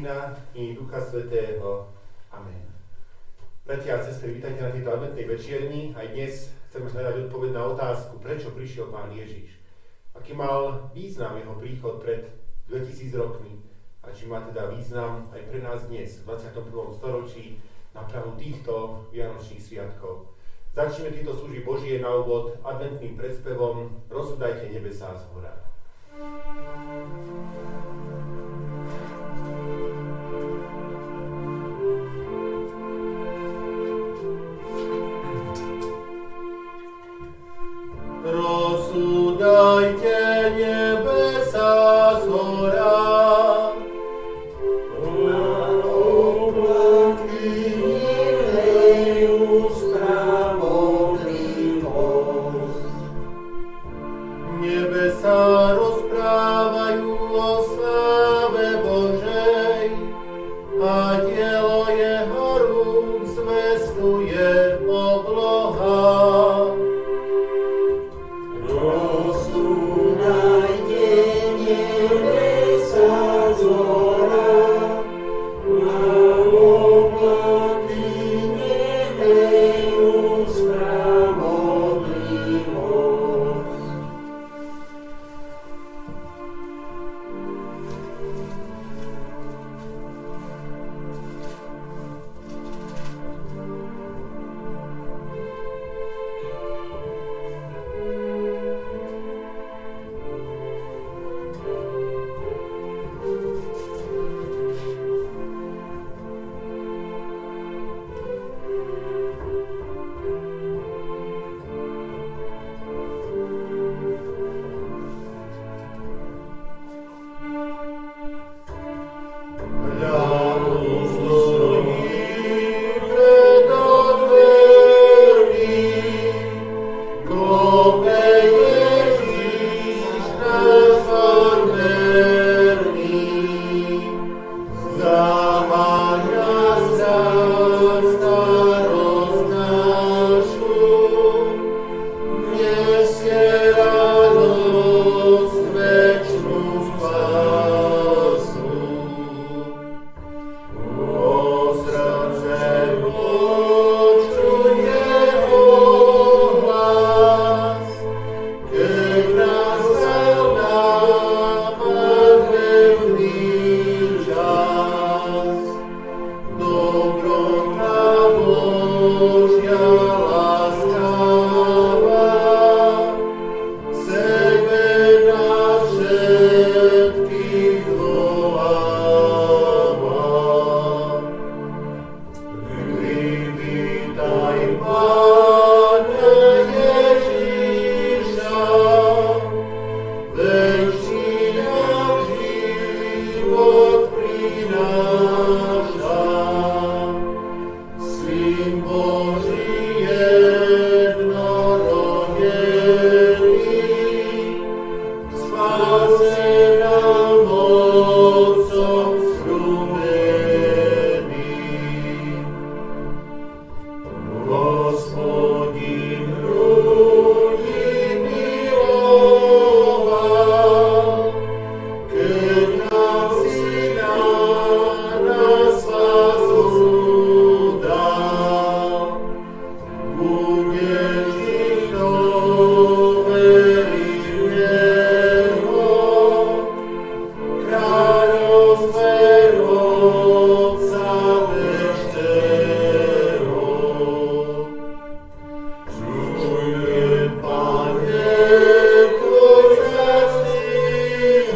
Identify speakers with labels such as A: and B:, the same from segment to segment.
A: Syna i Ducha Svetého. Amen. Bratia a sestry, vítajte na tejto adventnej večierni. Aj dnes chceme hľadať odpoveď na otázku, prečo prišiel Pán Ježiš. Aký mal význam jeho príchod pred 2000 rokmi a či má teda význam aj pre nás dnes, v 21. storočí, na prahu týchto Vianočných sviatkov. Začneme tieto služby Božie na úvod adventným predspevom Rozsudajte nebesá z hora.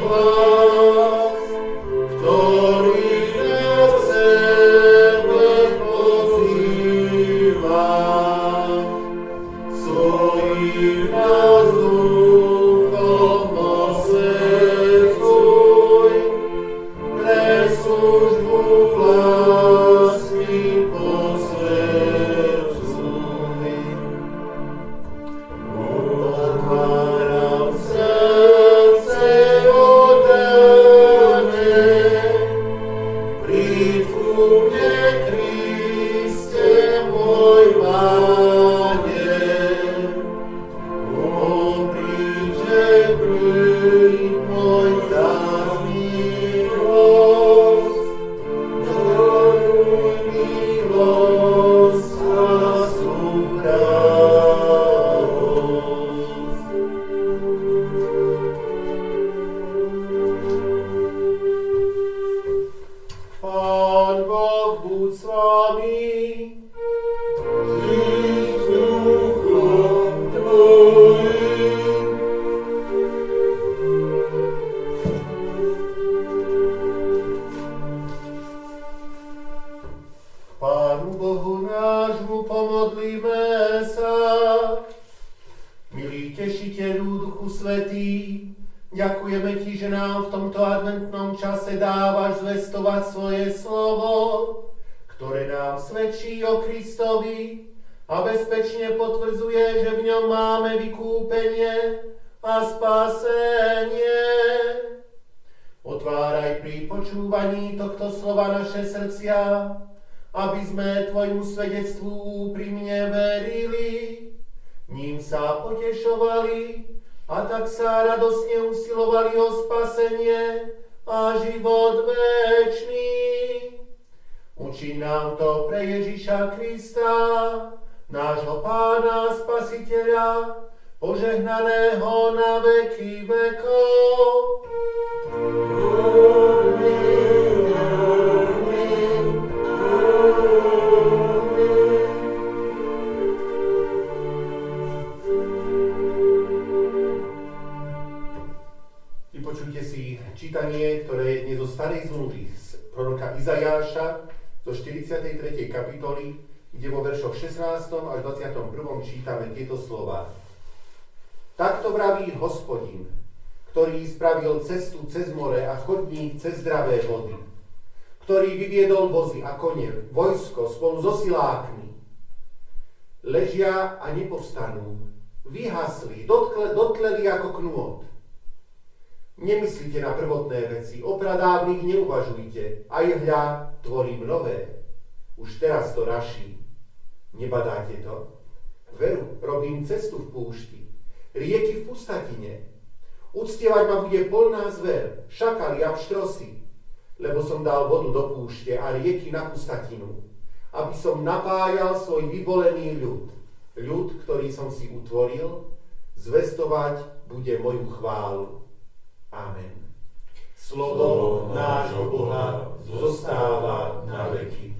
A: people. Aby sme Tvojmu svedectvu úprimne verili ním sa potešovali a tak sa radosne usilovali o spasenie a život väčší. Učí nám to pre Ježiša Krista, nášho pána spasiteľa, požehnaného na veky vekov. Starej zmluvy z proroka Izajáša zo 43. kapitoly, kde vo veršoch 16. až 21. čítame tieto slova. Takto vraví hospodin, ktorý spravil cestu cez more a chodník cez zdravé vody, ktorý vyviedol vozy a kone, vojsko spolu so silákmi. Ležia a nepovstanú, vyhasli, dotkle, dotleli ako knôt Nemyslíte na prvotné veci, o pradávnych neuvažujte, aj hľa tvorím nové. Už teraz to raší. Nebadáte to? Veru, robím cestu v púšti, rieky v pustatine. Uctievať ma bude polná zver, šakali a pštrosy, lebo som dal vodu do púšte a rieky na pustatinu, aby som napájal svoj vyvolený ľud, ľud, ktorý som si utvoril, zvestovať bude moju chválu. Amen. Slovo nášho Boha zostáva na veky.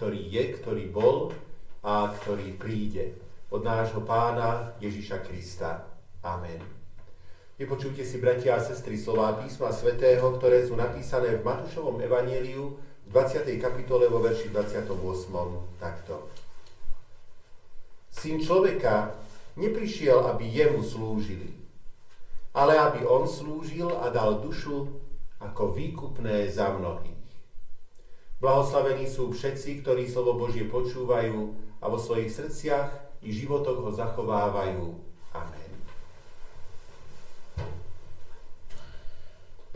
A: Ktorý je, ktorý bol a ktorý príde. Od nášho pána Ježiša Krista. Amen. Vypočujte si, bratia a sestry, slová písma svätého, ktoré sú napísané v Matúšovom evaníliu v 20. kapitole vo verši 28. takto. Syn človeka neprišiel, aby jemu slúžili, ale aby on slúžil a dal dušu ako výkupné za mnohých. Blahoslavení sú všetci, ktorí slovo Božie počúvajú a vo svojich srdciach i životoch ho zachovávajú. Amen.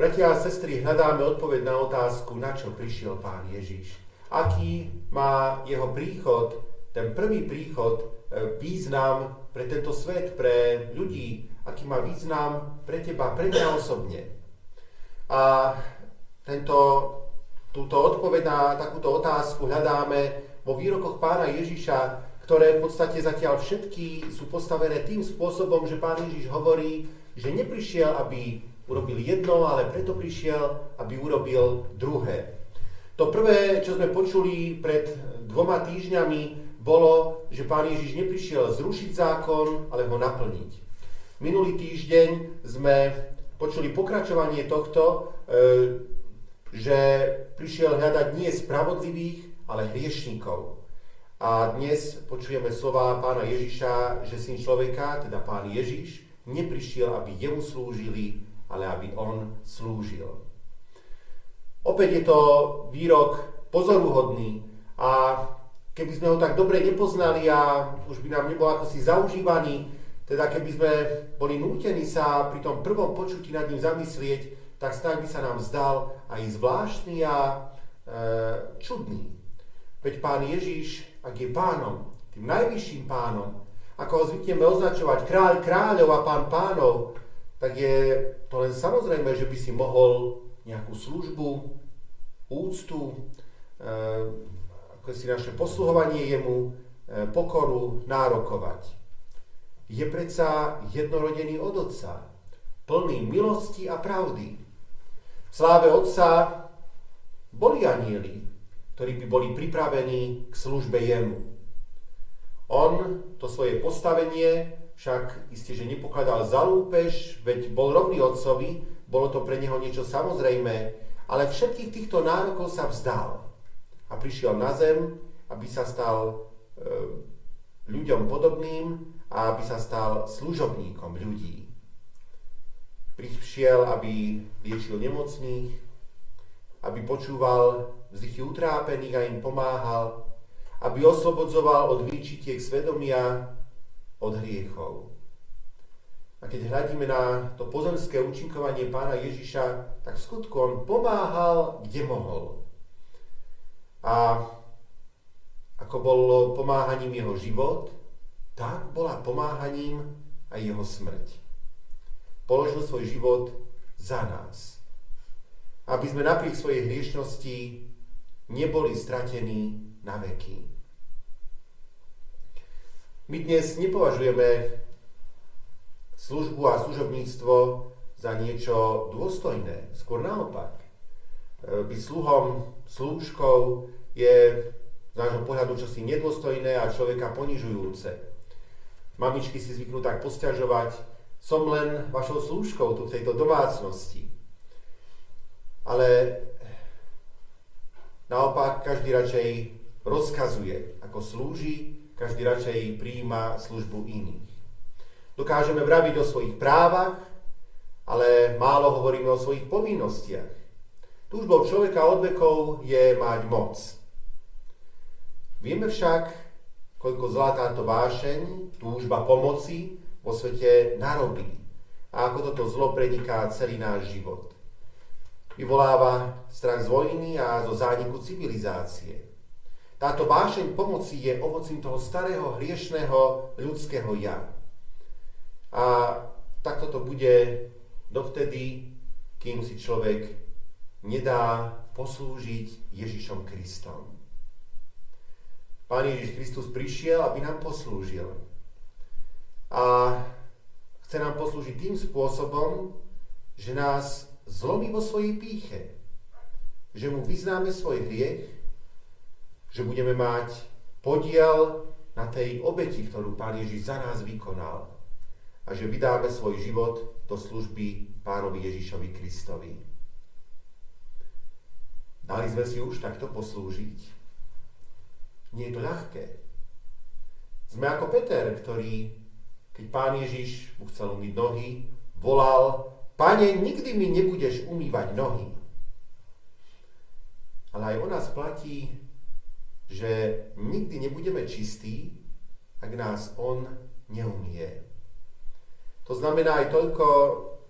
A: Bratia a sestry, hľadáme odpoveď na otázku, na čo prišiel Pán Ježiš. Aký má jeho príchod, ten prvý príchod, e, význam pre tento svet, pre ľudí, aký má význam pre teba, pre mňa osobne. A tento túto odpoveď na takúto otázku hľadáme vo výrokoch pána Ježiša, ktoré v podstate zatiaľ všetky sú postavené tým spôsobom, že pán Ježiš hovorí, že neprišiel, aby urobil jedno, ale preto prišiel, aby urobil druhé. To prvé, čo sme počuli pred dvoma týždňami, bolo, že pán Ježiš neprišiel zrušiť zákon, ale ho naplniť. Minulý týždeň sme počuli pokračovanie tohto, e, že prišiel hľadať nie spravodlivých, ale hriešníkov. A dnes počujeme slova pána Ježiša, že syn človeka, teda pán Ježiš, neprišiel, aby jemu slúžili, ale aby on slúžil. Opäť je to výrok pozoruhodný a keby sme ho tak dobre nepoznali a už by nám nebol ako si zaužívaný, teda keby sme boli nútení sa pri tom prvom počutí nad ním zamyslieť, tak snáď by sa nám zdal aj zvláštny a e, čudný. Veď pán Ježiš, ak je pánom, tým najvyšším pánom, ako ho zvykneme označovať kráľ kráľov a pán pánov, tak je to len samozrejme, že by si mohol nejakú službu, úctu, e, ako si naše posluhovanie jemu, e, pokoru nárokovať. Je predsa jednorodený od Otca, plný milosti a pravdy sláve Otca boli anieli, ktorí by boli pripravení k službe jemu. On to svoje postavenie však isté, že nepokladal za lúpež, veď bol rovný Otcovi, bolo to pre neho niečo samozrejmé, ale všetkých týchto nárokov sa vzdal a prišiel na zem, aby sa stal e, ľuďom podobným a aby sa stal služobníkom ľudí. Prišiel, aby liečil nemocných, aby počúval vzdychy utrápených a im pomáhal, aby oslobodzoval od výčitiek svedomia, od hriechov. A keď hľadíme na to pozemské účinkovanie pána Ježiša, tak v skutku on pomáhal, kde mohol. A ako bolo pomáhaním jeho život, tak bola pomáhaním aj jeho smrť položil svoj život za nás. Aby sme napriek svojej hriešnosti neboli stratení na veky. My dnes nepovažujeme službu a služobníctvo za niečo dôstojné. Skôr naopak. Byť sluhom, slúžkou je z nášho pohľadu čosi nedôstojné a človeka ponižujúce. Mamičky si zvyknú tak posťažovať, som len vašou slúžkou tu v tejto domácnosti. Ale naopak každý radšej rozkazuje, ako slúži, každý radšej príjima službu iných. Dokážeme vraviť o svojich právach, ale málo hovoríme o svojich povinnostiach. Túžbou človeka od vekov je mať moc. Vieme však, koľko zlá táto vášeň, túžba pomoci, vo svete narobí a ako toto zlo preniká celý náš život. Vyvoláva strach z vojny a zo zániku civilizácie. Táto vášeň pomoci je ovocím toho starého hriešného ľudského ja. A takto to bude dovtedy, kým si človek nedá poslúžiť Ježišom Kristom. Pán Ježiš Kristus prišiel, aby nám poslúžil a chce nám poslúžiť tým spôsobom, že nás zlomí vo svojej píche. že mu vyznáme svoj hriech, že budeme mať podiel na tej obeti, ktorú Pán Ježiš za nás vykonal a že vydáme svoj život do služby Pánovi Ježišovi Kristovi. Dali sme si už takto poslúžiť? Nie je to ľahké. Sme ako Peter, ktorý, keď Pán Ježiš mu chcel umyť nohy, volal, Pane, nikdy mi nebudeš umývať nohy. Ale aj o nás platí, že nikdy nebudeme čistí, ak nás On neumie. To znamená aj toľko,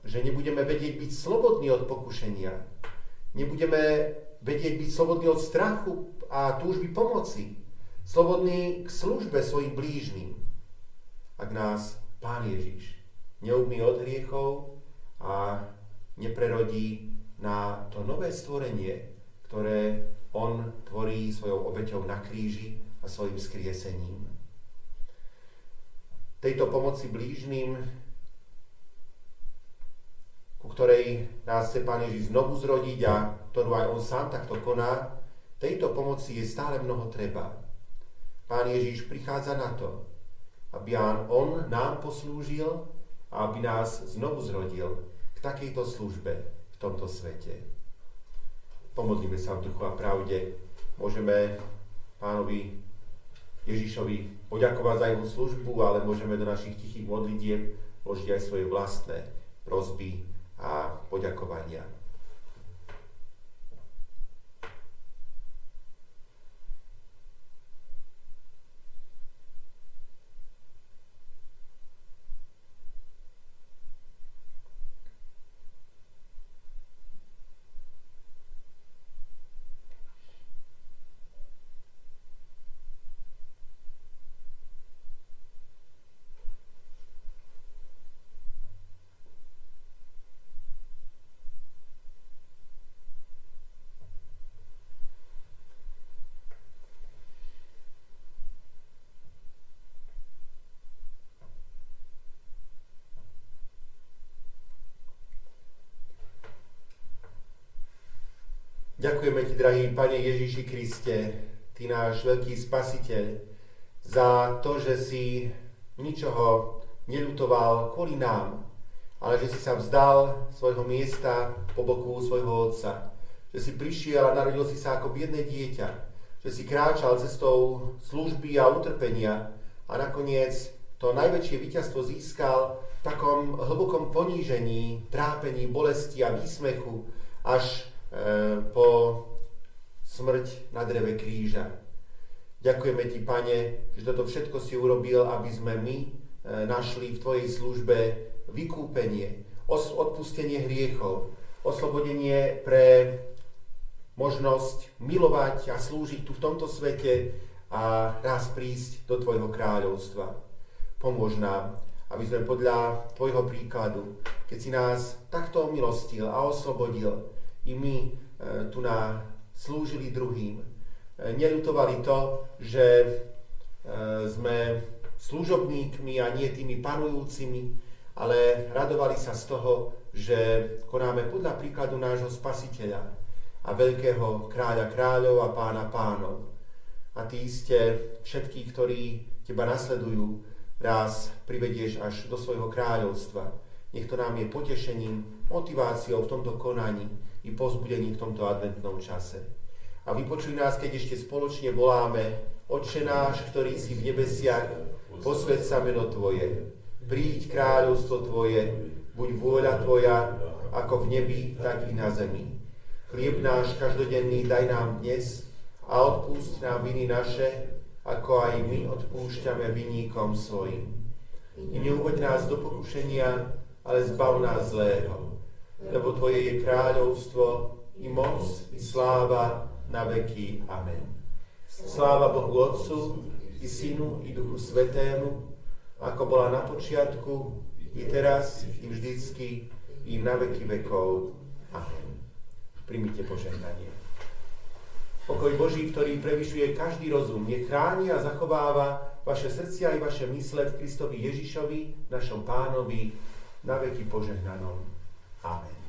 A: že nebudeme vedieť byť slobodní od pokušenia. Nebudeme vedieť byť slobodní od strachu a túžby pomoci. Slobodní k službe svojim blížnym. Ak nás Pán Ježiš neumí od hriechov a neprerodí na to nové stvorenie, ktoré On tvorí svojou obeťou na kríži a svojim skriesením. Tejto pomoci blížnym ku ktorej nás chce Pán Ježiš znovu zrodiť a ktorú aj On sám takto koná, tejto pomoci je stále mnoho treba. Pán Ježiš prichádza na to, aby On nám poslúžil a aby nás znovu zrodil k takejto službe v tomto svete. Pomodlíme sa v duchu a pravde. Môžeme pánovi Ježišovi poďakovať za jeho službu, ale môžeme do našich tichých modlitieb vložiť aj svoje vlastné prosby a poďakovania. Ďakujeme Ti, drahý Pane Ježiši Kriste, Ty náš veľký spasiteľ, za to, že si ničoho nelutoval kvôli nám, ale že si sa vzdal svojho miesta po boku svojho Otca. Že si prišiel a narodil si sa ako biedne dieťa. Že si kráčal cestou služby a utrpenia a nakoniec to najväčšie víťazstvo získal v takom hlbokom ponížení, trápení, bolesti a výsmechu, až po smrť na dreve kríža. Ďakujeme Ti, Pane, že toto všetko si urobil, aby sme my e, našli v Tvojej službe vykúpenie, odpustenie hriechov, oslobodenie pre možnosť milovať a slúžiť tu v tomto svete a raz prísť do Tvojho kráľovstva. Pomôž nám, aby sme podľa Tvojho príkladu, keď si nás takto omilostil a oslobodil, i my e, tu na slúžili druhým. E, nelutovali to, že e, sme služobníkmi a nie tými panujúcimi, ale radovali sa z toho, že konáme podľa príkladu nášho spasiteľa a veľkého kráľa kráľov a pána pánov. A tí ste všetkí, ktorí teba nasledujú, raz privedieš až do svojho kráľovstva. Nech to nám je potešením, motiváciou v tomto konaní, i pozbudení v tomto adventnom čase. A vypočuj nás, keď ešte spoločne voláme Otče náš, ktorý si v nebesiach, posved sa meno Tvoje, príď kráľovstvo Tvoje, buď vôľa Tvoja, ako v nebi, tak i na zemi. Chlieb náš každodenný daj nám dnes a odpúšť nám viny naše, ako aj my odpúšťame viníkom svojim. I neuvoď nás do pokušenia, ale zbav nás zlého lebo Tvoje je kráľovstvo, i moc, i sláva na veky. Amen. Sláva Bohu Otcu, i Synu, i Duchu Svetému, ako bola na počiatku, i teraz, i vždycky, i na veky vekov. Amen. Primite požehnanie. Pokoj Boží, ktorý prevyšuje každý rozum, nech chráni a zachováva vaše srdcia i vaše mysle v Kristovi Ježišovi, našom pánovi, na veky požehnanom. Amen.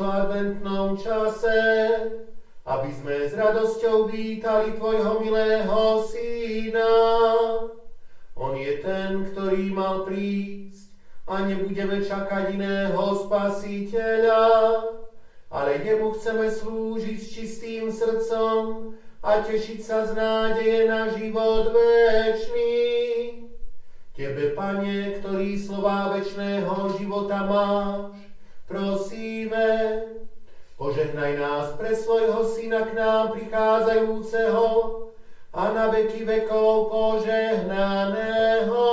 A: tomto adventnom čase, aby sme s radosťou vítali Tvojho milého Syna. On je ten, ktorý mal prísť a nebudeme čakať iného spasiteľa, ale jemu chceme slúžiť s čistým srdcom a tešiť sa z nádeje na život večný. Tebe, Pane, ktorý slová večného života máš, prosíme. Požehnaj nás pre svojho syna k nám prichádzajúceho a na veky vekov požehnaného.